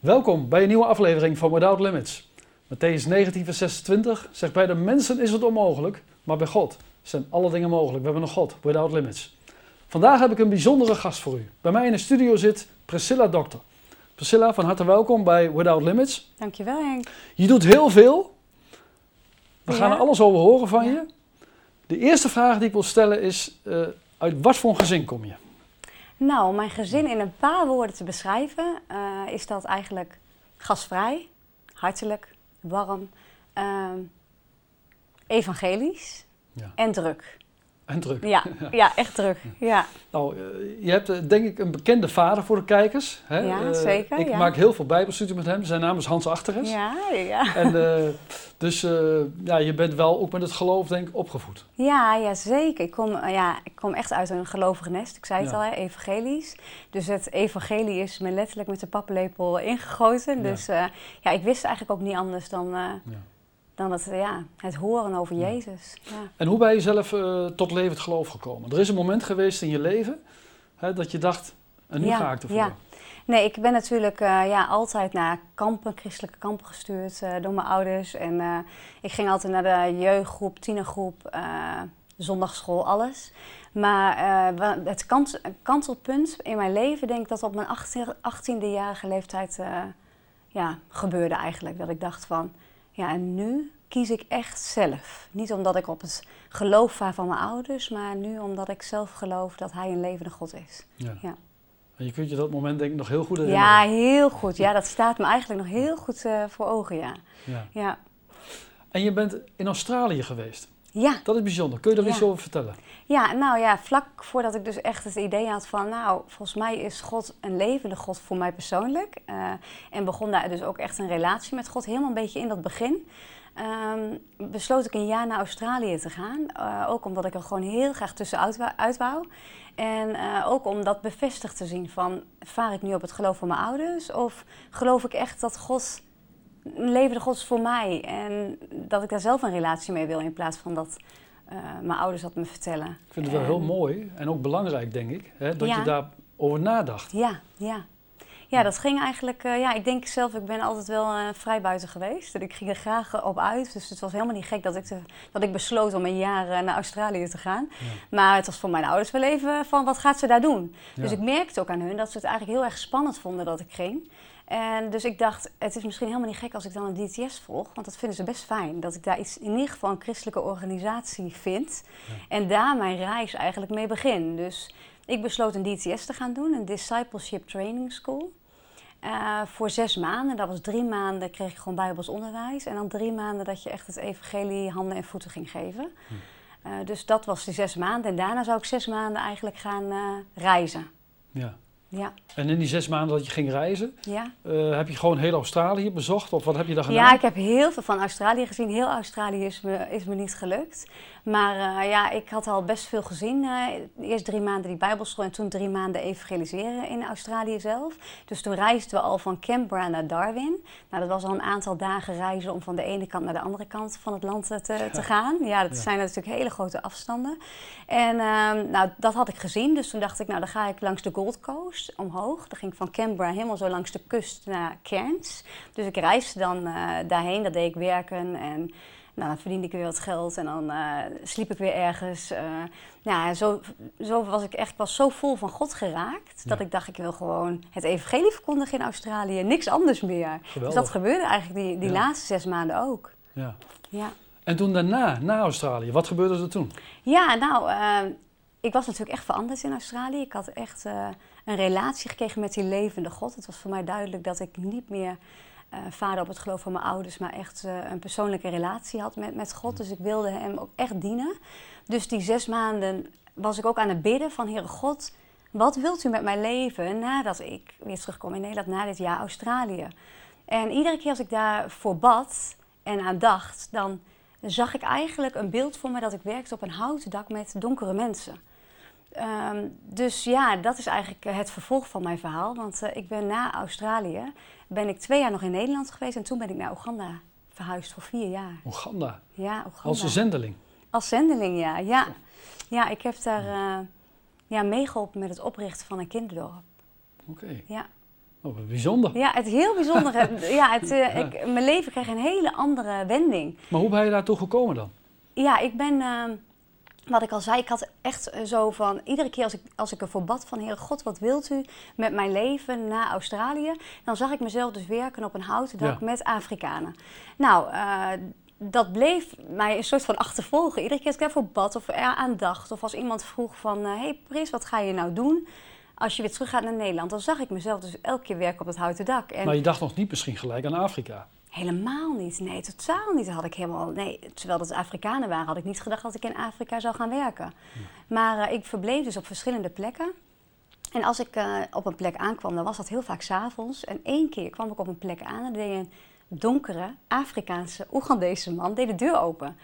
Welkom bij een nieuwe aflevering van Without Limits. Matthäus 19, vers 26 zegt: Bij de mensen is het onmogelijk, maar bij God zijn alle dingen mogelijk. We hebben een God, Without Limits. Vandaag heb ik een bijzondere gast voor u. Bij mij in de studio zit Priscilla Dokter. Priscilla, van harte welkom bij Without Limits. Dankjewel Henk. Je doet heel veel. We gaan er alles over horen van Ja. je. De eerste vraag die ik wil stellen is: eh, uit wat voor een gezin kom je? Nou, mijn gezin in een paar woorden te beschrijven, eh, is dat eigenlijk gastvrij, hartelijk, warm, ehm, evangelisch Ja. en druk. En druk. Ja, ja, echt druk. Ja, Nou, eh, je hebt eh, denk ik een bekende vader voor de kijkers. Hè? Ja, Eh, zeker, Ik ja. maak heel veel bijbelstudies met hem. Zijn naam is Hans Achteres. ja, ja. En, dus ja, je bent wel ook met het geloof denk ik opgevoed. Ja, ja, zeker. Ik kom, ja, ik kom echt uit een gelovige nest. Ik zei het Ja. al, hè, evangelisch. Dus het evangelie is me letterlijk met de paplepel ingegoten. Dus ja, ik wist eigenlijk ook niet anders dan, Ja. Dan het, ja, het horen over. Jezus. Ja. En hoe ben je zelf eh, tot levend geloof gekomen? Er is een moment geweest in je leven hè, dat je dacht, en nu Ja, ga ik ervoor. ja. Nee, ik ben natuurlijk eh, ja, altijd naar kampen, christelijke kampen gestuurd eh, door mijn ouders. En ik ging altijd naar de jeugdgroep, tienergroep, zondagschool, alles. Maar het kant, kantelpunt in mijn leven, denk ik dat op mijn 18 18e-jarige leeftijd ja, gebeurde eigenlijk. Dat ik dacht van, ja, en nu kies ik echt zelf. Niet omdat ik op het geloof vaar van mijn ouders, maar nu omdat ik zelf geloof dat Hij een levende God is. Ja. Ja. En je kunt je dat moment denk ik nog heel goed herinneren. Ja, heel goed. Ja, dat staat me eigenlijk nog heel goed eh, voor ogen, ja. Ja. Ja, En je bent in Australië geweest. Ja. Dat is bijzonder. Kun je er Ja. iets over vertellen? ja nou ja, vlak voordat ik dus echt het idee had van... nou, volgens mij is God een levende God voor mij persoonlijk. eh, en begon daar dus ook echt een relatie met God. Helemaal een beetje in dat begin. ehm, besloot ik een jaar naar Australië te gaan. Eh, ook omdat ik er gewoon heel graag tussenuit wou. uit wou. En eh, ook om dat bevestigd te zien van... vaar ik nu op het geloof van mijn ouders? Of geloof ik echt dat God een levende God is voor mij? En dat ik daar zelf een relatie mee wil in plaats van dat eh, mijn ouders dat me vertellen. Ik vind het wel heel En- mooi en ook belangrijk, denk ik, hè, dat Ja. je daarover nadacht. Ja, ja. Ja, dat ging eigenlijk... eh, ja, ik denk zelf, ik ben altijd wel eh vrij buiten geweest. En ik ging er graag op uit. Dus het was helemaal niet gek dat ik, te- dat ik besloot om een jaar naar Australië te gaan. Ja. Maar het was voor mijn ouders wel even van, wat gaat ze daar doen? Dus ik merkte ook aan hun dat ze het eigenlijk heel erg spannend vonden dat ik ging. En dus ik dacht, het is misschien helemaal niet gek als ik dan een DTS volg. Want dat vinden ze best fijn. Dat ik daar iets, in ieder geval een christelijke organisatie vind. En daar mijn reis eigenlijk mee begin. Dus ik besloot een DTS te gaan doen, een Discipleship Training School. Eh, voor zes maanden, dat was drie maanden, kreeg ik gewoon bijbels onderwijs. En dan drie maanden dat je echt het evangelie handen en voeten ging geven. Eh, dus dat was die zes maanden. En daarna zou ik zes maanden eigenlijk gaan eh, reizen. Ja. Ja, En in die zes maanden dat je ging reizen, ja. eh, heb je gewoon heel Australië bezocht? Of wat heb je daar gedaan? Ja, ik heb heel veel van Australië gezien. Heel Australië is me, is me niet gelukt. Maar eh, ja, ik had al best veel gezien. eh eerst drie maanden die bijbelschool en toen drie maanden evangeliseren in Australië zelf. Dus toen reisden we al van Canberra naar Darwin. Nou, dat was al een aantal dagen reizen om van de ene kant naar de andere kant van het land eh, te, te gaan. Ja, dat Ja. zijn natuurlijk hele grote afstanden. En ehm, nou, dat had ik gezien. Dus toen dacht ik, nou, dan ga ik langs de Gold Coast omhoog. Dan ging ik van Canberra helemaal zo langs de kust naar Cairns. Dus ik reisde dan daarheen, dat deed ik werken en nou, dan verdiende ik weer wat geld en dan eh, sliep ik weer ergens. eh. ja, zo, zo was ik echt, was zo vol van God geraakt dat ik dacht, ik wil gewoon het evangelie verkondigen in Australië, niks anders meer. Dus Geweldig. dat gebeurde eigenlijk die, die Ja. laatste zes maanden ook. Ja. Ja. En toen daarna, na Australië, wat gebeurde er toen? Ja, nou, eh, ik was natuurlijk echt veranderd in Australië. Ik had echt een relatie gekregen met die levende God. Het was voor mij duidelijk dat ik niet meer eh vader op het geloof van mijn ouders, maar echt eh, een persoonlijke relatie had met, met God. Dus ik wilde hem ook echt dienen. Dus die zes maanden was ik ook aan het bidden van Heere God, wat wilt u met mijn leven nadat ik weer terugkom in Nederland, na dit jaar Australië? En iedere keer als ik daarvoor bad en aan dacht, dan zag ik eigenlijk een beeld voor me dat ik werkte op een houten dak met donkere mensen. Ehm, dus ja, dat is eigenlijk eh, het vervolg van mijn verhaal. Want eh, ik ben na Australië, ben ik twee jaar nog in Nederland geweest en toen ben ik naar Oeganda verhuisd voor vier jaar. Oeganda, Ja, Oeganda. als een zendeling. Als zendeling, ja. Ja, ja ik heb daar eh, ja, meegeholpen met het oprichten van een kinderdorp. Oké. Ja. Oh, wat bijzonder. Ja, het heel bijzonder. ja, het, ik, mijn leven kreeg een hele andere wending. Maar hoe ben je daartoe gekomen dan? Ja, ik ben, ehm, wat ik al zei, ik had echt eh, zo van, iedere keer als ik, als ik ervoor bad van, Heer God, wat wilt u met mijn leven na Australië? Dan zag ik mezelf dus werken op een houten dak Ja. met Afrikanen. Nou, eh, dat bleef mij een soort van achtervolgen. Iedere keer als ik daarvoor bad of er aan dacht, of als iemand vroeg van, hé hey Pris, wat ga je nou doen? Als je weer terug gaat naar Nederland, dan zag ik mezelf dus elke keer werken op het houten dak. En Maar je dacht nog niet misschien gelijk aan Afrika. Helemaal niet. Nee, totaal niet. Had ik helemaal, nee, terwijl dat Afrikanen waren, had ik niet gedacht dat ik in Afrika zou gaan werken. Maar eh, ik verbleef dus op verschillende plekken. En als ik eh, op een plek aankwam, dan was dat heel vaak s'avonds. En één keer kwam ik op een plek aan en deed een donkere Afrikaanse Oegandese man deed de deur open.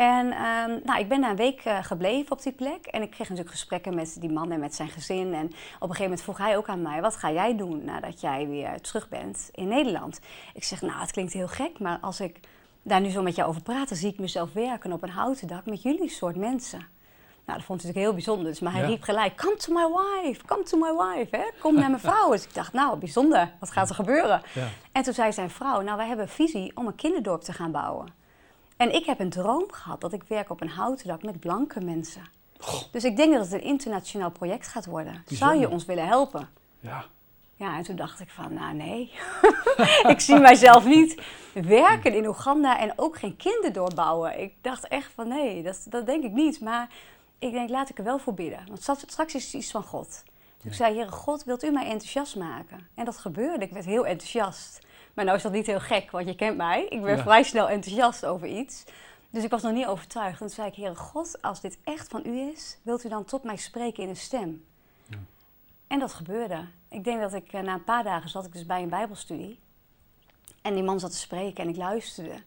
En ehm, nou, ik ben daar een week eh, gebleven op die plek. En ik kreeg natuurlijk gesprekken met die man en met zijn gezin. En op een gegeven moment vroeg hij ook aan mij: wat ga jij doen nadat jij weer terug bent in Nederland? Ik zeg: Nou, het klinkt heel gek, maar als ik daar nu zo met jou over praat, dan zie ik mezelf werken op een houten dak met jullie soort mensen. Nou, dat vond hij natuurlijk heel bijzonder. Dus, maar hij Ja. riep gelijk: Come to my wife, come to my wife. Hè? Kom naar mijn vrouw. Dus ik dacht: Nou, bijzonder, wat gaat er gebeuren? Ja. En toen zei zijn vrouw: Nou, wij hebben een visie om een kinderdorp te gaan bouwen. En ik heb een droom gehad dat ik werk op een houten dak met blanke mensen. Dus ik denk dat het een internationaal project gaat worden. Zou je ons willen helpen? Ja. Ja, en toen dacht ik van, nou nee, ik zie mijzelf niet werken in Oeganda en ook geen kinderdorp bouwen. Ik dacht echt van nee, dat, dat denk ik niet. Maar ik denk, laat ik er wel voor bidden. Want straks- straks is het iets van God. Dus ik zei, Heere God, wilt u mij enthousiast maken? En dat gebeurde. Ik werd heel enthousiast. Maar nou is dat niet heel gek, want je kent mij. Ik ben Ja. vrij snel enthousiast over iets. Dus ik was nog niet overtuigd. En toen zei ik, Heere God, als dit echt van u is, wilt u dan tot mij spreken in een stem? En dat gebeurde. Ik denk dat ik eh, na een paar dagen zat ik dus bij een bijbelstudie. En die man zat te spreken en ik luisterde.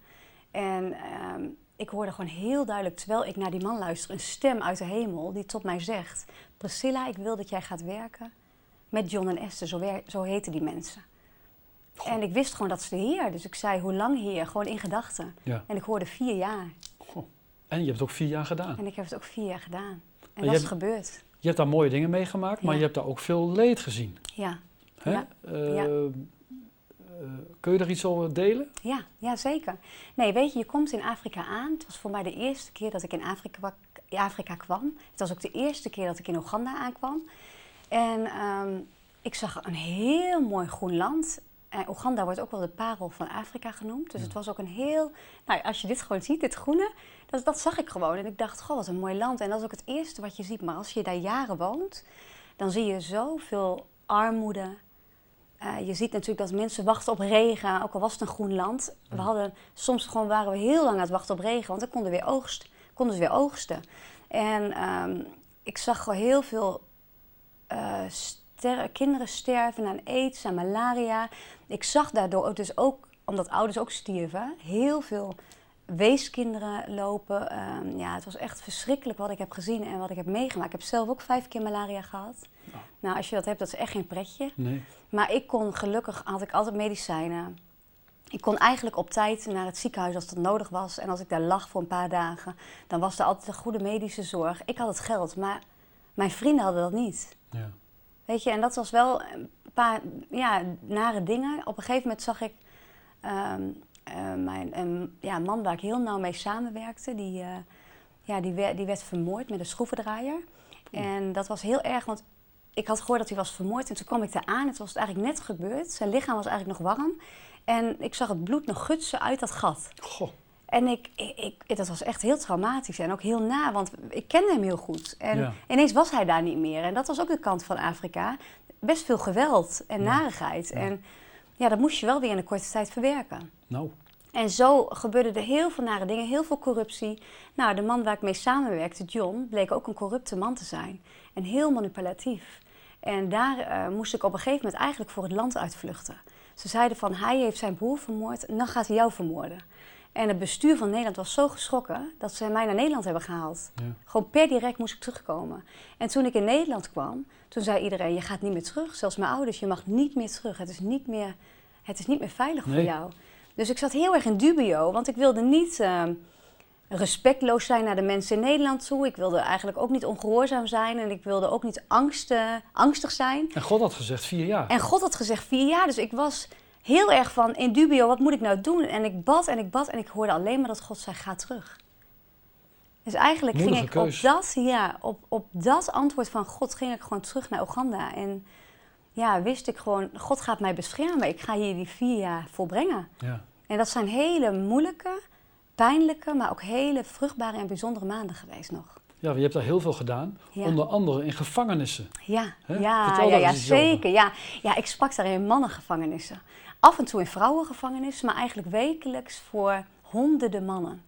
En ehm, ik hoorde gewoon heel duidelijk, terwijl ik naar die man luister, een stem uit de hemel die tot mij zegt... Priscilla, ik wil dat jij gaat werken met John en Esther, zo, zo heten die mensen. En ik wist gewoon dat is de Heer. Dus ik zei, hoe lang Heer? Gewoon in gedachten. ja. En ik hoorde vier jaar. Goh. En je hebt het ook vier jaar gedaan. En ik heb het ook vier jaar gedaan. En dat is hebt- gebeurd. Je hebt daar mooie dingen meegemaakt, maar Ja. je hebt daar ook veel leed gezien. Ja. Hè? Ja. Eh, eh, kun je er iets over delen? Ja, ja, zeker. Nee, weet je, je komt in Afrika aan. Het was voor mij de eerste keer dat ik in Afrika, Afrika kwam. Het was ook de eerste keer dat ik in Oeganda aankwam. En ehm, ik zag een heel mooi groen land. En Oeganda wordt ook wel de parel van Afrika genoemd. Dus het was ook een heel... Nou, als je dit gewoon ziet, dit groene, dat, dat zag ik gewoon. En ik dacht, goh, wat een mooi land. En dat is ook het eerste wat je ziet. Maar als je daar jaren woont, dan zie je zoveel armoede, eh, je ziet natuurlijk dat mensen wachten op regen, ook al was het een groen land. We hadden, soms gewoon waren we heel lang aan het wachten op regen, want dan konden, we weer oogst, konden ze weer oogsten. En ehm, ik zag gewoon heel veel eh, ster- kinderen sterven aan aids, aan malaria. Ik zag daardoor ook dus ook, omdat ouders ook stierven, heel veel weeskinderen lopen. Ehm, ja, het was echt verschrikkelijk wat ik heb gezien en wat ik heb meegemaakt. Ik heb zelf ook vijf keer malaria gehad. Oh. Nou, als je dat hebt, dat is echt geen pretje. Nee. Maar ik kon gelukkig, had ik altijd medicijnen. Ik kon eigenlijk op tijd naar het ziekenhuis als dat nodig was. En als ik daar lag voor een paar dagen, dan was er altijd een goede medische zorg. Ik had het geld, maar mijn vrienden hadden dat niet. Ja. Weet je, en dat was wel een paar ja, nare dingen. Op een gegeven moment zag ik eh, mijn, een ja, man waar ik heel nauw mee samenwerkte. Die, eh, ja, die, werd, die werd vermoord met een schroevendraaier. En dat was heel erg, want ik had gehoord dat hij was vermoord. En toen kwam ik daar aan. Het was eigenlijk net gebeurd. Zijn lichaam was eigenlijk nog warm. En ik zag het bloed nog gutsen uit dat gat. Goh. En ik, ik, ik- dat was echt heel traumatisch en ook heel na, want ik kende hem heel goed. En Ja. ineens was hij daar niet meer. En dat was ook de kant van Afrika. Best veel geweld en narigheid. En ja, dat moest je wel weer in een korte tijd verwerken. Nou, En zo gebeurden er heel veel nare dingen, heel veel corruptie. Nou, de man waar ik mee samenwerkte, John, bleek ook een corrupte man te zijn. En heel manipulatief. En daar eh, moest ik op een gegeven moment eigenlijk voor het land uitvluchten. Ze zeiden van, hij heeft zijn broer vermoord en dan gaat hij jou vermoorden. En het bestuur van Nederland was zo geschrokken dat ze mij naar Nederland hebben gehaald. ja. Gewoon per direct moest ik terugkomen. En toen ik in Nederland kwam, toen zei iedereen, je gaat niet meer terug. Zelfs mijn ouders, je mag niet meer terug. Het is niet meer, het is niet meer veilig Nee. voor jou. Dus ik zat heel erg in dubio, want ik wilde niet ehm, respectloos zijn naar de mensen in Nederland toe. Ik wilde eigenlijk ook niet ongehoorzaam zijn en ik wilde ook niet angst, angstig zijn. En God had gezegd vier jaar. En God had gezegd vier jaar, dus ik was heel erg van in dubio, wat moet ik nou doen? En ik bad en ik bad en ik hoorde alleen maar dat God zei, ga terug. Dus eigenlijk Moedige ging ik keus. op dat, ja, op, op dat antwoord van God ging ik gewoon terug naar Oeganda. En ja, wist ik gewoon, God gaat mij beschermen. Ik ga hier die vier jaar volbrengen. Ja. En dat zijn hele moeilijke, pijnlijke, maar ook hele vruchtbare en bijzondere maanden geweest nog. Ja, je hebt daar heel veel gedaan. Ja. Onder andere in gevangenissen. Ja, ja, zeker. Ja. ja, ik sprak daar in mannengevangenissen. Af en toe in vrouwengevangenissen, maar eigenlijk wekelijks voor honderden mannen.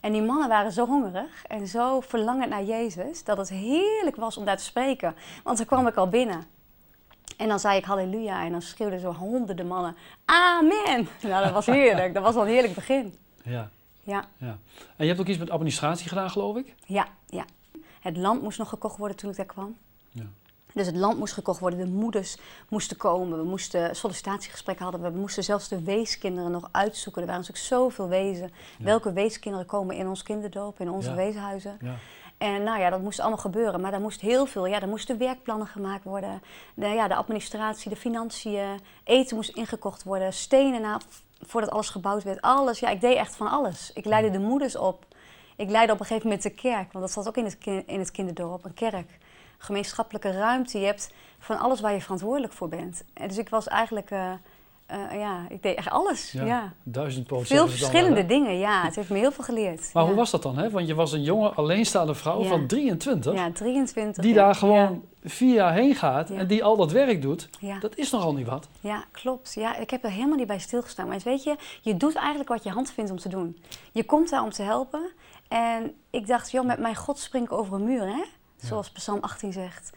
En die mannen waren zo hongerig en zo verlangend naar Jezus, dat het heerlijk was om daar te spreken. Want dan kwam ik al binnen. En dan zei ik halleluja en dan schreeuwden zo honderden mannen, amen. Nou, dat was heerlijk. Dat was al een heerlijk begin. Ja, Ja. ja. En je hebt ook iets met administratie gedaan, geloof ik? Ja, ja. Het land moest nog gekocht worden toen ik daar kwam. Ja. Dus het land moest gekocht worden, de moeders moesten komen, we moesten sollicitatiegesprekken hadden, we moesten zelfs de weeskinderen nog uitzoeken. Er waren natuurlijk zoveel wezen. Ja. Welke weeskinderen komen in ons kinderdoop, in onze Ja. weeshuizen? Ja. En nou ja, dat moest allemaal gebeuren, maar daar moest heel veel. Ja, er moesten werkplannen gemaakt worden, de, ja, de administratie, de financiën, eten moest ingekocht worden, stenen na, voordat alles gebouwd werd, alles. Ja, ik deed echt van alles. Ik leidde de moeders op. Ik leidde op een gegeven moment de kerk, want dat zat ook in het, in het kinderdorp, een kerk. Gemeenschappelijke ruimte, je hebt van alles waar je verantwoordelijk voor bent. En dus ik was eigenlijk, eh, eh, ja, ik deed echt alles. Ja, Ja. Duizend procent. Veel dan verschillende dingen, ja. Het heeft me heel veel geleerd. Maar ja. hoe was dat dan? Hè? Want je was een jonge, alleenstaande vrouw Ja. van 23. Ja, 23. die daar gewoon vier jaar heen gaat en die al dat werk doet. Dat is nogal niet wat. Ja, klopt. Ja, ik heb er helemaal niet bij stilgestaan. Maar weet je, je doet eigenlijk wat je hand vindt om te doen. Je komt daar om te helpen. En ik dacht, joh, met mijn God spring ik over een muur, hè? Zoals Psalm 18 zegt.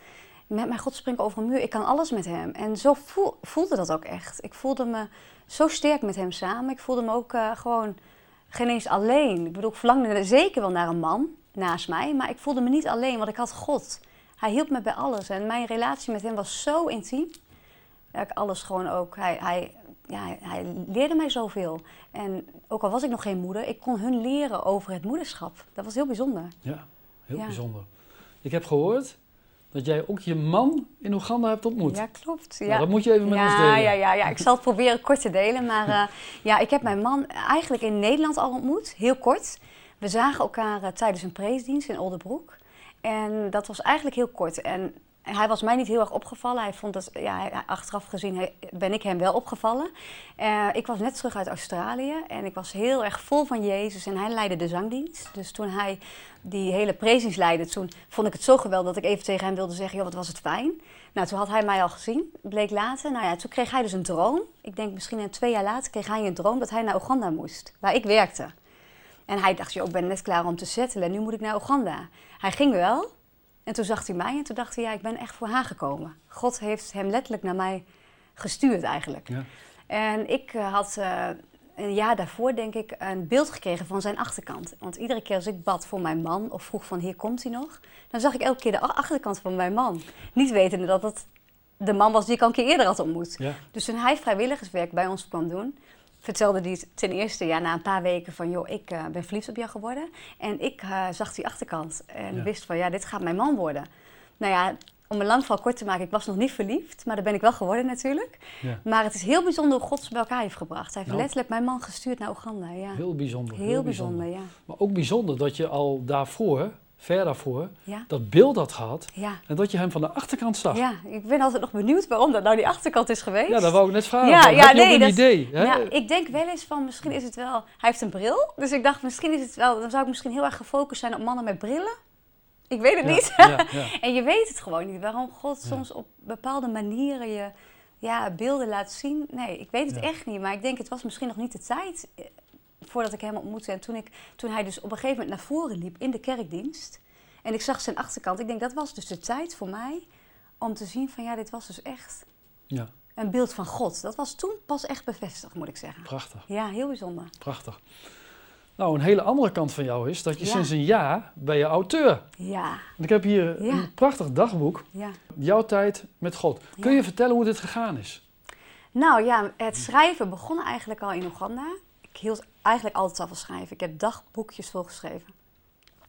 Met mijn God spring ik over een muur. Ik kan alles met hem. En zo voel- voelde dat ook echt. Ik voelde me zo sterk met hem samen. Ik voelde me ook eh, gewoon geen eens alleen. Ik bedoel, ik verlangde zeker wel naar een man naast mij. Maar ik voelde me niet alleen, want ik had God. Hij hielp me bij alles. En mijn relatie met hem was zo intiem. Dat ik alles gewoon ook... Hij, hij, ja, hij, leerde mij zoveel. En ook al was ik nog geen moeder, ik kon hun leren over het moederschap. Dat was heel bijzonder. Ja, heel Ja. bijzonder. Ik heb gehoord dat jij ook je man in Oeganda hebt ontmoet. Ja, klopt. Nou, Ja. dat moet je even met ja, ons delen. Ja, ja, ja, ik zal het proberen kort te delen. Maar eh, ja, ik heb mijn man eigenlijk in Nederland al ontmoet, heel kort. We zagen elkaar eh, tijdens een preesdienst in Oldenbroek. En dat was eigenlijk heel kort. En hij was mij niet heel erg opgevallen. Hij vond dat, ja, achteraf gezien ben ik hem wel opgevallen. Eh, ik was net terug uit Australië en ik was heel erg vol van Jezus. En hij leidde de zangdienst. Dus toen hij die hele preesdienst leidde, toen vond ik het zo geweldig dat ik even tegen hem wilde zeggen, joh, wat was het fijn. Nou, toen had hij mij al gezien, bleek later. Nou ja, toen kreeg hij dus een droom. Ik denk misschien een twee jaar later kreeg hij een droom dat hij naar Oeganda moest, waar ik werkte. En hij dacht, joh, ik ben net klaar om te settelen, nu moet ik naar Oeganda. Hij ging wel en toen zag hij mij en toen dacht hij, ja, ik ben echt voor haar gekomen. God heeft hem letterlijk naar mij gestuurd eigenlijk. Ja. En ik eh, had eh, een jaar daarvoor, denk ik, een beeld gekregen van zijn achterkant. Want iedere keer als ik bad voor mijn man of vroeg van hier komt hij nog, dan zag ik elke keer de achterkant van mijn man. Niet wetende dat het de man was die ik al een keer eerder had ontmoet. Ja. Dus toen hij vrijwilligerswerk bij ons kwam doen, vertelde hij ten eerste ja, na een paar weken van... joh, ik eh, ben verliefd op jou geworden. En ik eh, zag die achterkant en Ja. wist van ja, dit gaat mijn man worden. Nou ja, om een lang verhaal kort te maken, ik was nog niet verliefd, maar dat ben ik wel geworden natuurlijk. Ja. Maar het is heel bijzonder hoe God ze bij elkaar heeft gebracht. Hij heeft Nou. letterlijk mijn man gestuurd naar Oeganda. Ja. Heel bijzonder. Heel bijzonder, ja. Maar ook bijzonder dat je al daarvoor, ver daarvoor, Ja, dat beeld had gehad. ja. En dat je hem van de achterkant zag. ja, ik ben altijd nog benieuwd waarom dat nou die achterkant is geweest. Ja, dat wou ik net vragen. Ja, ja, heb je nee, een dat- idee? Hè? Ja, ik denk wel eens van, misschien is het wel... Hij heeft een bril, dus ik dacht, misschien is het wel... Dan zou ik misschien heel erg gefocust zijn op mannen met brillen. Ik weet het niet. en je weet het gewoon niet. Waarom God soms op bepaalde manieren je ja, beelden laat zien. Nee, ik weet het echt niet. Maar ik denk, het was misschien nog niet de tijd eh, voordat ik hem ontmoette. En toen, ik, toen hij dus op een gegeven moment naar voren liep in de kerkdienst... en ik zag zijn achterkant. Ik denk, dat was dus de tijd voor mij om te zien van... ja, dit was dus echt ja, een beeld van God. Dat was toen pas echt bevestigd, moet ik zeggen. prachtig. Ja, heel bijzonder. Prachtig. Nou, een hele andere kant van jou is dat je Ja. sinds een jaar ben je auteur. Ja, En ik heb hier Ja. een prachtig dagboek. ja. Jouw tijd met God. Kun je vertellen hoe dit gegaan is? Nou ja, het schrijven begon eigenlijk al in Oeganda. Ik hield eigenlijk altijd al van schrijven. Ik heb dagboekjes volgeschreven.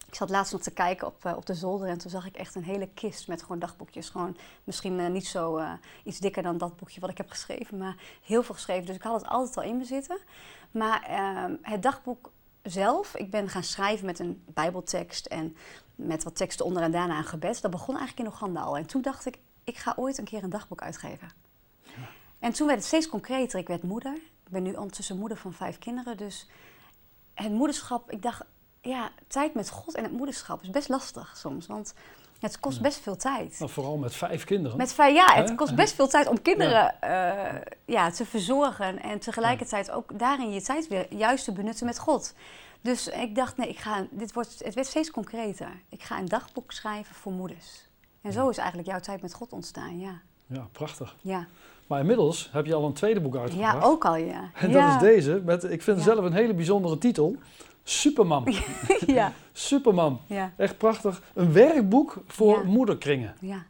Ik zat laatst nog te kijken op, eh, op de zolder en toen zag ik echt een hele kist met gewoon dagboekjes. Gewoon misschien eh, niet zo eh, iets dikker dan dat boekje wat ik heb geschreven, maar heel veel geschreven. Dus ik had het altijd al in me zitten. Maar ehm, het dagboek zelf, ik ben gaan schrijven met een bijbeltekst en met wat teksten onder en daarna een gebed. Dat begon eigenlijk in Oeganda al. En toen dacht ik, ik ga ooit een keer een dagboek uitgeven. En toen werd het steeds concreter. Ik werd moeder. Ik ben nu ondertussen moeder van vijf kinderen. Dus het moederschap, ik dacht, ja, tijd met God en het moederschap is best lastig soms. Want het kost best veel tijd. Nou, vooral met vijf kinderen. Met vijf, ja, het kost best veel tijd om kinderen ja. ja. te verzorgen. En tegelijkertijd ook daarin je tijd weer juist te benutten met God. Dus ik dacht, nee, ik ga, dit wordt, het werd steeds concreter. Ik ga een dagboek schrijven voor moeders. En zo is eigenlijk jouw tijd met God ontstaan, ja. Ja, prachtig. Ja. Maar inmiddels heb je al een tweede boek uitgebracht. Ja, ook al, ja. En ja. dat is deze, met, ik vind zelf een hele bijzondere titel. Supermam. ja. Supermam. Ja. Echt prachtig. Een werkboek voor moederkringen. Ja.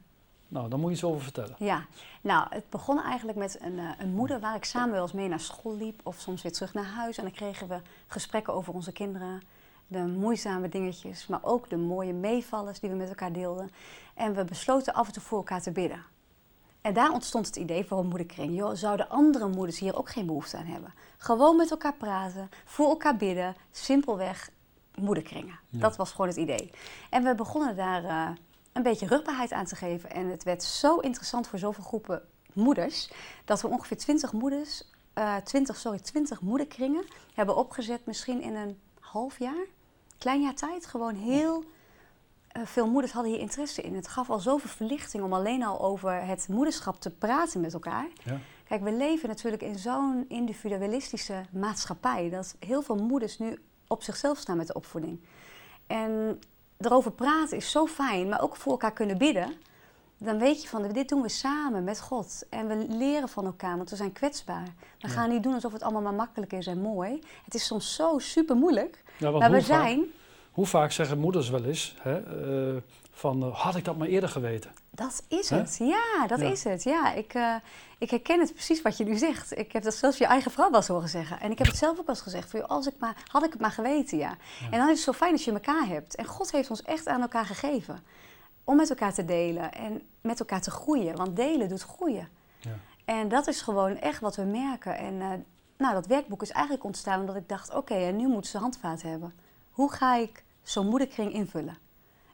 Nou, daar moet je iets over vertellen. Ja, nou, het begon eigenlijk met een, eh, een moeder waar ik samen wel eens mee naar school liep of soms weer terug naar huis. En dan kregen we gesprekken over onze kinderen, de moeizame dingetjes, maar ook de mooie meevallers die we met elkaar deelden. En we besloten af en toe voor elkaar te bidden. En daar ontstond het idee voor een moederkring. Joh, zouden andere moeders hier ook geen behoefte aan hebben? Gewoon met elkaar praten, voor elkaar bidden, simpelweg moederkringen. Ja. Dat was gewoon het idee. En we begonnen daar eh, een beetje rugbaarheid aan te geven. En het werd zo interessant voor zoveel groepen moeders, dat we ongeveer 20 moeders, eh 20, sorry, 20 moederkringen hebben opgezet, misschien in een half jaar, klein jaar tijd. Gewoon heel veel moeders hadden hier interesse in. Het gaf al zoveel verlichting om alleen al over het moederschap te praten met elkaar. Ja. Kijk, we leven natuurlijk in zo'n individualistische maatschappij dat heel veel moeders nu op zichzelf staan met de opvoeding. En erover praten is zo fijn, maar ook voor elkaar kunnen bidden. Dan weet je van, dit doen we samen met God. En we leren van elkaar, want we zijn kwetsbaar. We Ja. gaan niet doen alsof het allemaal maar makkelijk is en mooi. Het is soms zo super moeilijk. Ja, Maar we zijn, Hoe vaak zeggen moeders wel eens hè, eh, van eh, had ik dat maar eerder geweten? dat is Hè? het. Ja, dat Ja. is het. Ja, ik, eh, ik herken het precies wat je nu zegt. Ik heb dat zelfs je eigen vrouw wel eens horen zeggen. En ik heb het zelf ook wel eens gezegd. Joh, als ik maar, had ik het maar geweten, ja. En dan is het zo fijn als je elkaar hebt. En God heeft ons echt aan elkaar gegeven. Om met elkaar te delen en met elkaar te groeien. Want delen doet groeien. Ja. En dat is gewoon echt wat we merken. En nou, dat werkboek is eigenlijk ontstaan omdat ik dacht... oké, en nu moeten ze handvaten hebben. Hoe ga ik zo'n moederkring invullen?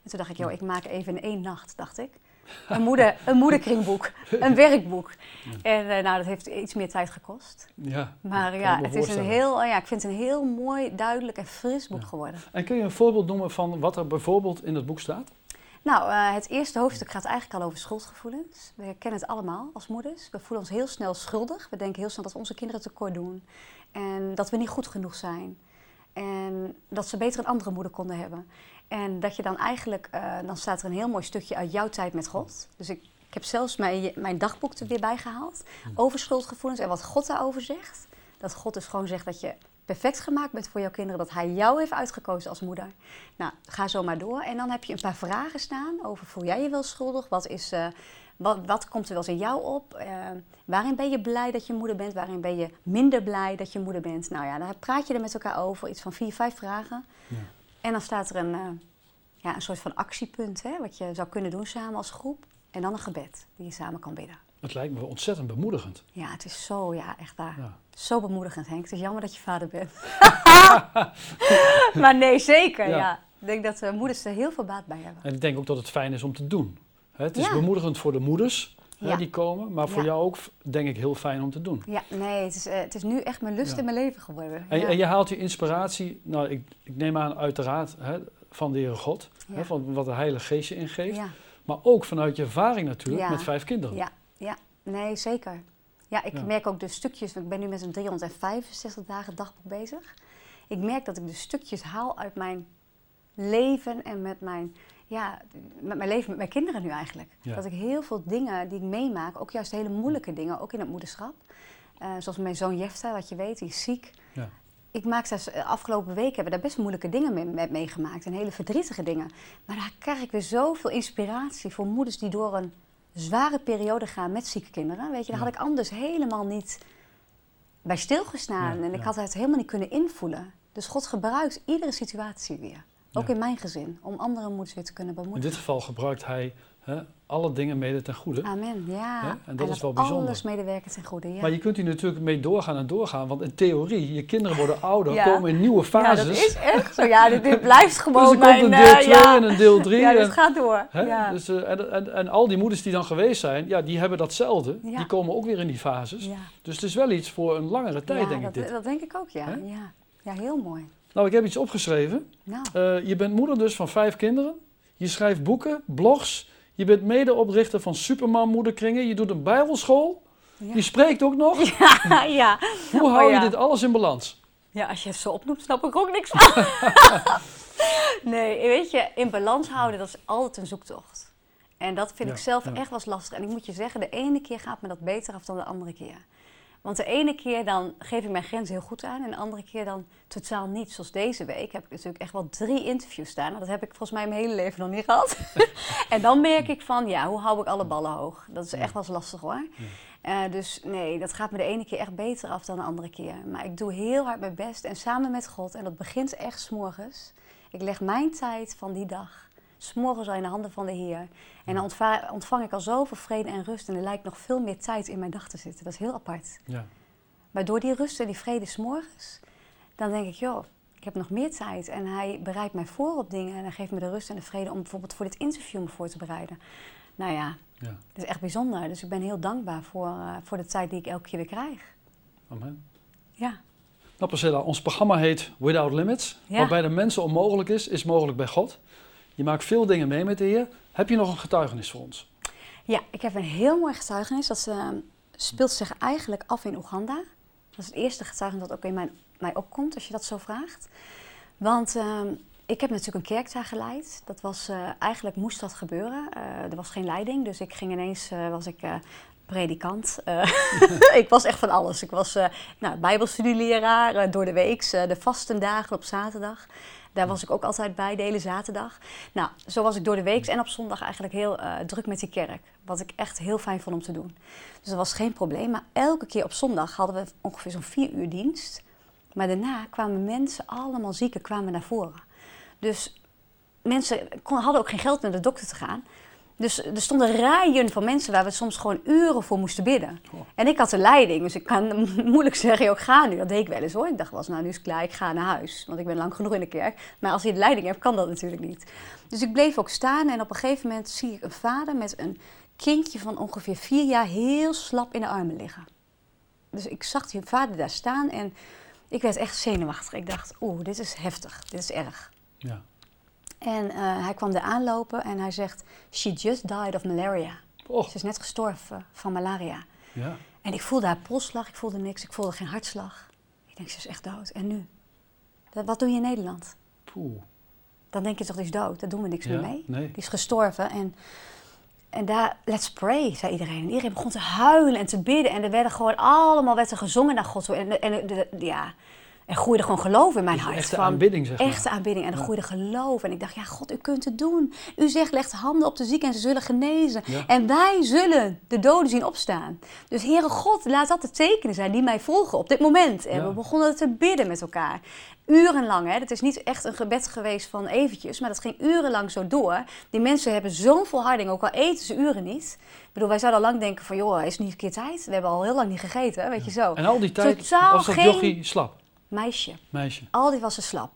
En toen dacht ik, joh, ik maak even in één nacht, dacht ik. Een, moeder, een moederkringboek, een werkboek. En eh, nou, dat heeft iets meer tijd gekost. Ja, Maar ja, het is een heel, ja, ik vind het een heel mooi, duidelijk en fris boek Ja. geworden. En kun je een voorbeeld noemen van wat er bijvoorbeeld in het boek staat? Nou, eh, het eerste hoofdstuk gaat eigenlijk al over schuldgevoelens. We kennen het allemaal als moeders. We voelen ons heel snel schuldig. We denken heel snel dat onze kinderen tekort doen. En dat we niet goed genoeg zijn. En dat ze beter een andere moeder konden hebben. En dat je dan eigenlijk, eh, dan staat er een heel mooi stukje uit jouw tijd met God. Dus ik, ik heb zelfs mijn, mijn dagboek er weer bij gehaald. Over schuldgevoelens en wat God daarover zegt. Dat God dus gewoon zegt dat je perfect gemaakt bent voor jouw kinderen. Dat hij jou heeft uitgekozen als moeder. Nou, ga zo maar door. En dan heb je een paar vragen staan over voel jij je wel schuldig? Wat, is, eh, wat, wat komt er wel eens in jou op? Eh, waarin ben je blij dat je moeder bent? Waarin ben je minder blij dat je moeder bent? Nou ja, daar praat je er met elkaar over. Iets van vier, vijf vragen. Ja. En dan staat er een, eh, ja, een soort van actiepunt, hè, wat je zou kunnen doen samen als groep. En dan een gebed die je samen kan bidden. Het lijkt me ontzettend bemoedigend. Ja, het is zo, ja, echt waar. Ja. Zo bemoedigend, Henk. Het is jammer dat je vader bent. maar nee, zeker, Ja. ja. Ik denk dat de moeders er heel veel baat bij hebben. En ik denk ook dat het fijn is om te doen. Het is Ja. bemoedigend voor de moeders Ja. die komen, maar voor Ja. jou ook denk ik heel fijn om te doen. Ja, nee, het is, eh, het is nu echt mijn lust in mijn leven geworden. En, ja. en je haalt je inspiratie, nou ik, ik neem aan uiteraard hè, van de Heere God, hè, van wat de Heilige Geest je ingeeft, maar ook vanuit je ervaring natuurlijk met vijf kinderen. ja, ja, nee, zeker. Ja, ik merk ook de stukjes, ik ben nu met een 365 dagen dagboek bezig. Ik merk dat ik de stukjes haal uit mijn leven en met mijn, ja, met mijn leven met mijn kinderen nu eigenlijk. Ja. Dat ik heel veel dingen die ik meemaak, ook juist hele moeilijke dingen, ook in het moederschap. eh, zoals mijn zoon Jefta, wat je weet, die is ziek. Ja. Ik maak daar, de afgelopen weken hebben we daar best moeilijke dingen mee, mee- meegemaakt. En hele verdrietige dingen. Maar daar krijg ik weer zoveel inspiratie voor moeders die door een zware periode gaan met zieke kinderen. Weet je, daar Ja. had ik anders helemaal niet bij stilgestaan. En ik had het helemaal niet kunnen invoelen. Dus God gebruikt iedere situatie weer. Ook Ja. in mijn gezin. Om andere moeders weer te kunnen In bemoedigen. dit geval gebruikt hij hè, alle dingen mede ten goede. Amen, ja. Hè? En dat Hij is wel bijzonder. alles medewerken ten goede, ja. Maar je kunt hier natuurlijk mee doorgaan en doorgaan. Want in theorie, je kinderen worden ouder, Ja. komen in nieuwe ja, fases. dat is echt zo. Ja, dit, dit blijft gewoon dus er mijn... komt een deel eh, 2 ja. en een deel 3. Ja, en, dit gaat door. hè, ja. dus, eh, en, en, en al die moeders die dan geweest zijn, ja, die hebben datzelfde. Ja. Die komen ook weer in die fases. ja. Dus het is wel iets voor een langere tijd, ja, denk dat, ik dit. dat denk ik ook, ja. Hè? ja. Ja, heel mooi. Nou, ik heb iets opgeschreven. Nou, Eh, je bent moeder dus van vijf kinderen. Je schrijft boeken, blogs. Je bent medeoprichter van Superman Moederkringen. Je doet een bijbelschool. ja. Je spreekt ook nog. ja, ja. Hoe hou Oh, ja. je dit alles in balans? Ja, als je het zo opnoemt, snap ik ook niks van. nee, weet je, in balans houden, dat is altijd een zoektocht. En dat vind Ja, ik zelf ja. echt wel lastig. En ik moet je zeggen, de ene keer gaat me dat beter af dan de andere keer. Want de ene keer dan geef ik mijn grens heel goed aan. En de andere keer dan totaal niet. Zoals deze week heb ik natuurlijk echt wel drie interviews staan. Nou, dat heb ik volgens mij mijn hele leven nog niet gehad. en dan merk ik van, ja, hoe hou ik alle ballen hoog? Dat is echt wel eens lastig hoor. Eh, dus nee, dat gaat me de ene keer echt beter af dan de andere keer. Maar ik doe heel hard mijn best en samen met God. En dat begint echt s'morgens. Ik leg mijn tijd van die dag s'morgens al in de handen van de Heer. En dan ontva- ontvang ik al zoveel vrede en rust. En er lijkt nog veel meer tijd in mijn dag te zitten. Dat is heel apart. Ja. Maar door die rust en die vrede s'morgens, dan denk ik, joh, ik heb nog meer tijd. En hij bereidt mij voor op dingen. En hij geeft me de rust en de vrede om bijvoorbeeld voor dit interview me voor te bereiden. Nou ja, ja. dat is echt bijzonder. Dus ik ben heel dankbaar voor, eh, voor de tijd die ik elke keer weer krijg. Amen. Ja. Nou Priscilla, ons programma heet Without Limits. Ja. Wat bij de mensen onmogelijk is, is mogelijk bij God. Je maakt veel dingen mee met de Heer. Heb je nog een getuigenis voor ons? Ja, ik heb een heel mooi getuigenis. Dat eh, speelt zich eigenlijk af in Oeganda. Dat is het eerste getuigenis dat ook in mijn, mij opkomt, als je dat zo vraagt. Want eh, ik heb natuurlijk een kerk daar geleid. Dat was, eh, eigenlijk moest dat gebeuren. Eh, er was geen leiding, dus ik ging ineens, was ik predikant. Ik was echt van alles. Ik was eh nou, bijbelstudieleraar door de week, de vastendagen op zaterdag. Daar was ik ook altijd bij, de hele zaterdag. Nou, zo was ik door de week en op zondag eigenlijk heel eh, druk met die kerk. Wat ik echt heel fijn vond om te doen. Dus dat was geen probleem. Maar elke keer op zondag hadden we ongeveer zo'n vier uur dienst. Maar daarna kwamen mensen, allemaal zieken, kwamen naar voren. Dus mensen kon, hadden ook geen geld naar de dokter te gaan. Dus er stonden rijen van mensen waar we soms gewoon uren voor moesten bidden. En ik had de leiding, dus ik kan moeilijk zeggen, joh, ik ga nu. Dat deed ik wel eens hoor. Ik dacht wel eens, nou nu is het klaar, ik ga naar huis. Want ik ben lang genoeg in de kerk. Maar als je de leiding hebt, kan dat natuurlijk niet. Dus ik bleef ook staan en op een gegeven moment zie ik een vader met een kindje van ongeveer vier jaar heel slap in de armen liggen. Dus ik zag die vader daar staan en ik werd echt zenuwachtig. Ik dacht, oeh, dit is heftig, dit is erg. Ja. En eh, hij kwam er aanlopen en hij zegt, she just died of malaria. Oh, Ze is net gestorven van malaria. ja. En ik voelde haar polsslag, ik voelde niks, ik voelde geen hartslag. Ik denk, ze is echt dood. En nu? Dat, wat doe je in Nederland? Poeh. Dan denk je toch, die is dood, daar doen we niks Ja, meer mee. nee. Die is gestorven en, en daar, let's pray, zei iedereen. En iedereen begon te huilen en te bidden. En er werden gewoon allemaal werd er gezongen naar God. En, en de- de- ja, er groeide gewoon geloof in mijn Dus hart. echte van, aanbidding, zeg maar. Echte aanbidding. En er Ja. groeide geloof. En ik dacht, ja God, u kunt het doen. U zegt, leg de handen op de zieken en ze zullen genezen. Ja. En wij zullen de doden zien opstaan. Dus Heere God, laat dat de tekenen zijn die mij volgen op dit moment. En Ja. we begonnen te bidden met elkaar. Urenlang, hè. Het is niet echt een gebed geweest van eventjes, maar dat ging urenlang zo door. Die mensen hebben zo'n volharding, ook al eten ze uren niet. Ik bedoel, wij zouden al lang denken van, joh, is het niet een keer tijd? We hebben al heel lang niet gegeten, weet je zo. En al die tijd Totaal was dat geen- jochie slap, Meisje. meisje. Al die was ze slap.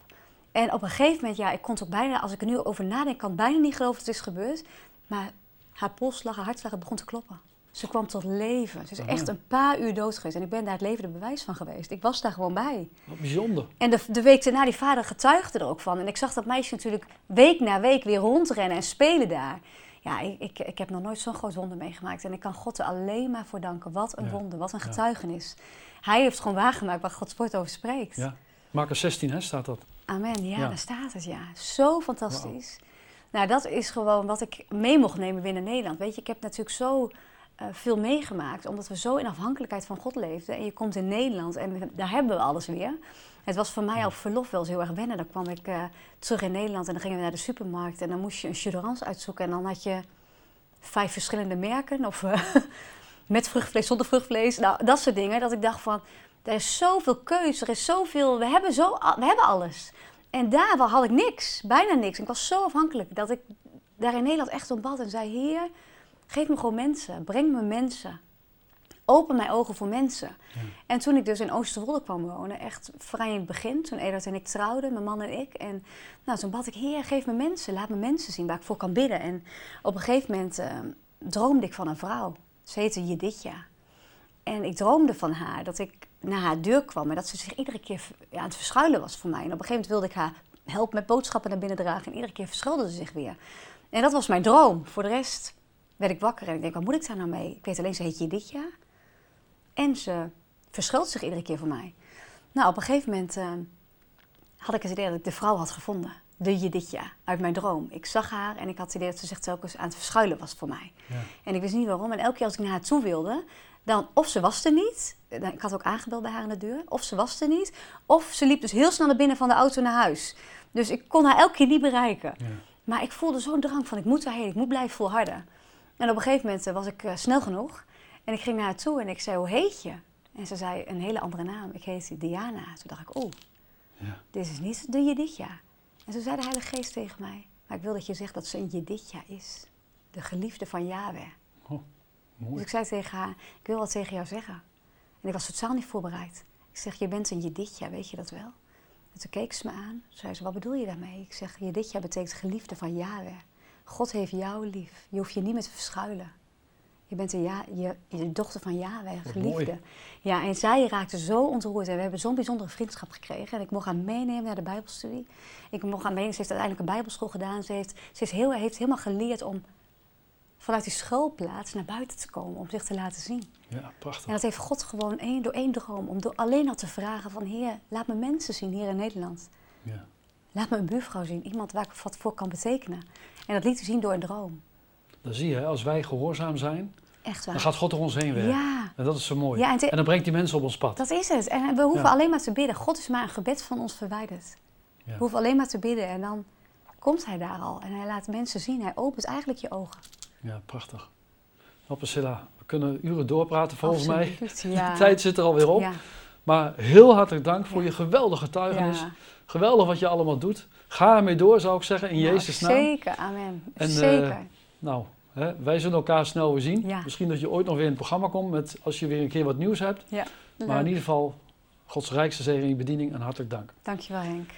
En op een gegeven moment, ja, ik kon het ook bijna, als ik er nu over nadenk, kan bijna niet geloven dat het is gebeurd. Maar haar polsslag, haar hartslag het begon te kloppen. Ze kwam tot leven. Ze is echt een paar uur dood geweest. En ik ben daar het levende bewijs van geweest. Ik was daar gewoon bij. Wat bijzonder. En de, de week daarna, die vader getuigde er ook van. En ik zag dat meisje natuurlijk week na week weer rondrennen en spelen daar. Ja, ik, ik, ik heb nog nooit zo'n groot wonder meegemaakt. En ik kan God er alleen maar voor danken. Wat een Ja. wonder, wat een getuigenis. Hij heeft gewoon waargemaakt waar Gods woord over spreekt. Ja. Marcus 16, hè, staat dat. Amen, ja, Ja. daar staat het, ja. Zo fantastisch. Nou, dat is gewoon wat ik mee mocht nemen binnen Nederland. Weet je, ik heb natuurlijk zo eh, veel meegemaakt, omdat we zo in afhankelijkheid van God leefden. En je komt in Nederland en daar hebben we alles weer. Het was voor mij op verlof wel eens heel erg wennen. Dan kwam ik eh, terug in Nederland en dan gingen we naar de supermarkt. En dan moest je een chuderans uitzoeken. En dan had je vijf verschillende merken. Of eh, met vruchtvlees, zonder vruchtvlees. Nou, dat soort dingen. Dat ik dacht van, Er is zoveel keus, er is zoveel, we hebben, zo, we hebben alles. En daar had ik niks, bijna niks. Ik was zo afhankelijk dat ik daar in Nederland echt om bad en zei: Heer, geef me gewoon mensen, breng me mensen. Open mijn ogen voor mensen. Ja. En toen ik dus in Oosterwolde kwam wonen, echt vrij in het begin, toen Edward en ik trouwden, mijn man en ik. En nou, toen bad ik, Heer, geef me mensen, laat me mensen zien waar ik voor kan bidden. En op een gegeven moment uh, droomde ik van een vrouw. Ze heette Jeditja. En ik droomde van haar dat ik naar haar deur kwam en dat ze zich iedere keer ja, aan het verschuilen was voor mij. En op een gegeven moment wilde ik haar helpen met boodschappen naar binnen dragen en iedere keer verschuilde ze zich weer. En dat was mijn droom. Voor de rest werd ik wakker en ik denk, wat moet ik daar nou mee? Ik weet alleen, ze heet Jeditja. En ze verschuilt zich iedere keer voor mij. Nou, op een gegeven moment uh, had ik het idee dat ik de vrouw had gevonden. De Jeditja, uit mijn droom. Ik zag haar en ik had het idee dat ze zich telkens aan het verschuilen was voor mij. Ja. En ik wist niet waarom. En elke keer als ik naar haar toe wilde, dan of ze was er niet. Ik had ook aangebeld bij haar aan de deur. Of ze was er niet. Of ze liep dus heel snel naar binnen van de auto naar huis. Dus ik kon haar elke keer niet bereiken. Ja. Maar ik voelde zo'n drang van ik moet daarheen, ik moet blijven volharden. En op een gegeven moment was ik uh, snel genoeg. En ik ging naar haar toe en ik zei, hoe heet je? En ze zei een hele andere naam. Ik heet Diana. Toen dacht ik, oh, ja. dit is niet de Jeditja. En toen zei de Heilige Geest tegen mij, maar ik wil dat je zegt dat ze een Jeditja is. De geliefde van Yahweh. Oh, mooi. Dus ik zei tegen haar, ik wil wat tegen jou zeggen. En ik was totaal niet voorbereid. Ik zeg, je bent een Jeditja, weet je dat wel? En toen keek ze me aan. Zei ze, wat bedoel je daarmee? Ik zeg, Jeditja betekent geliefde van Yahweh. God heeft jou lief. Je hoeft je niet meer te verschuilen. Je bent een ja, je, je dochter van Yahweh, geliefde. Ja, en zij raakte zo ontroerd. En we hebben zo'n bijzondere vriendschap gekregen. En ik mocht haar meenemen naar de Bijbelstudie. Ik mocht haar meenemen. Ze heeft uiteindelijk een Bijbelschool gedaan. Ze heeft, ze is heel, heeft helemaal geleerd om vanuit die schoolplaats naar buiten te komen. Om zich te laten zien. Ja, prachtig. En dat heeft God gewoon één, door één droom. Om door alleen al te vragen van... Heer, laat me mensen zien hier in Nederland. Ja. Laat me een buurvrouw zien. Iemand waar ik wat voor kan betekenen. En dat liet hij zien door een droom. Dan zie je, als wij gehoorzaam zijn, Echt waar. dan gaat God door ons heen werken. Ja. En dat is zo mooi. Ja, en, en, dan brengt hij mensen op ons pad. Dat is het. En we hoeven alleen maar te bidden. God is maar een gebed van ons verwijderd. Ja. We hoeven alleen maar te bidden en dan komt hij daar al. En hij laat mensen zien. Hij opent eigenlijk je ogen. Ja, prachtig. Nou, Priscilla, we kunnen uren doorpraten volgens Absoluut, mij. Ja. De tijd zit er alweer op. Maar heel hartelijk dank voor je geweldige getuigenis. Geweldig wat je allemaal doet. Ga ermee door, zou ik zeggen, in nou, Jezus naam. Zeker, amen. En, zeker. Uh, nou, hè, wij zullen elkaar snel weer zien. Misschien dat je ooit nog weer in het programma komt met, als je weer een keer wat nieuws hebt. Ja, maar in ieder geval, Gods rijkste zegen in je bediening en hartelijk dank. Dankjewel Henk.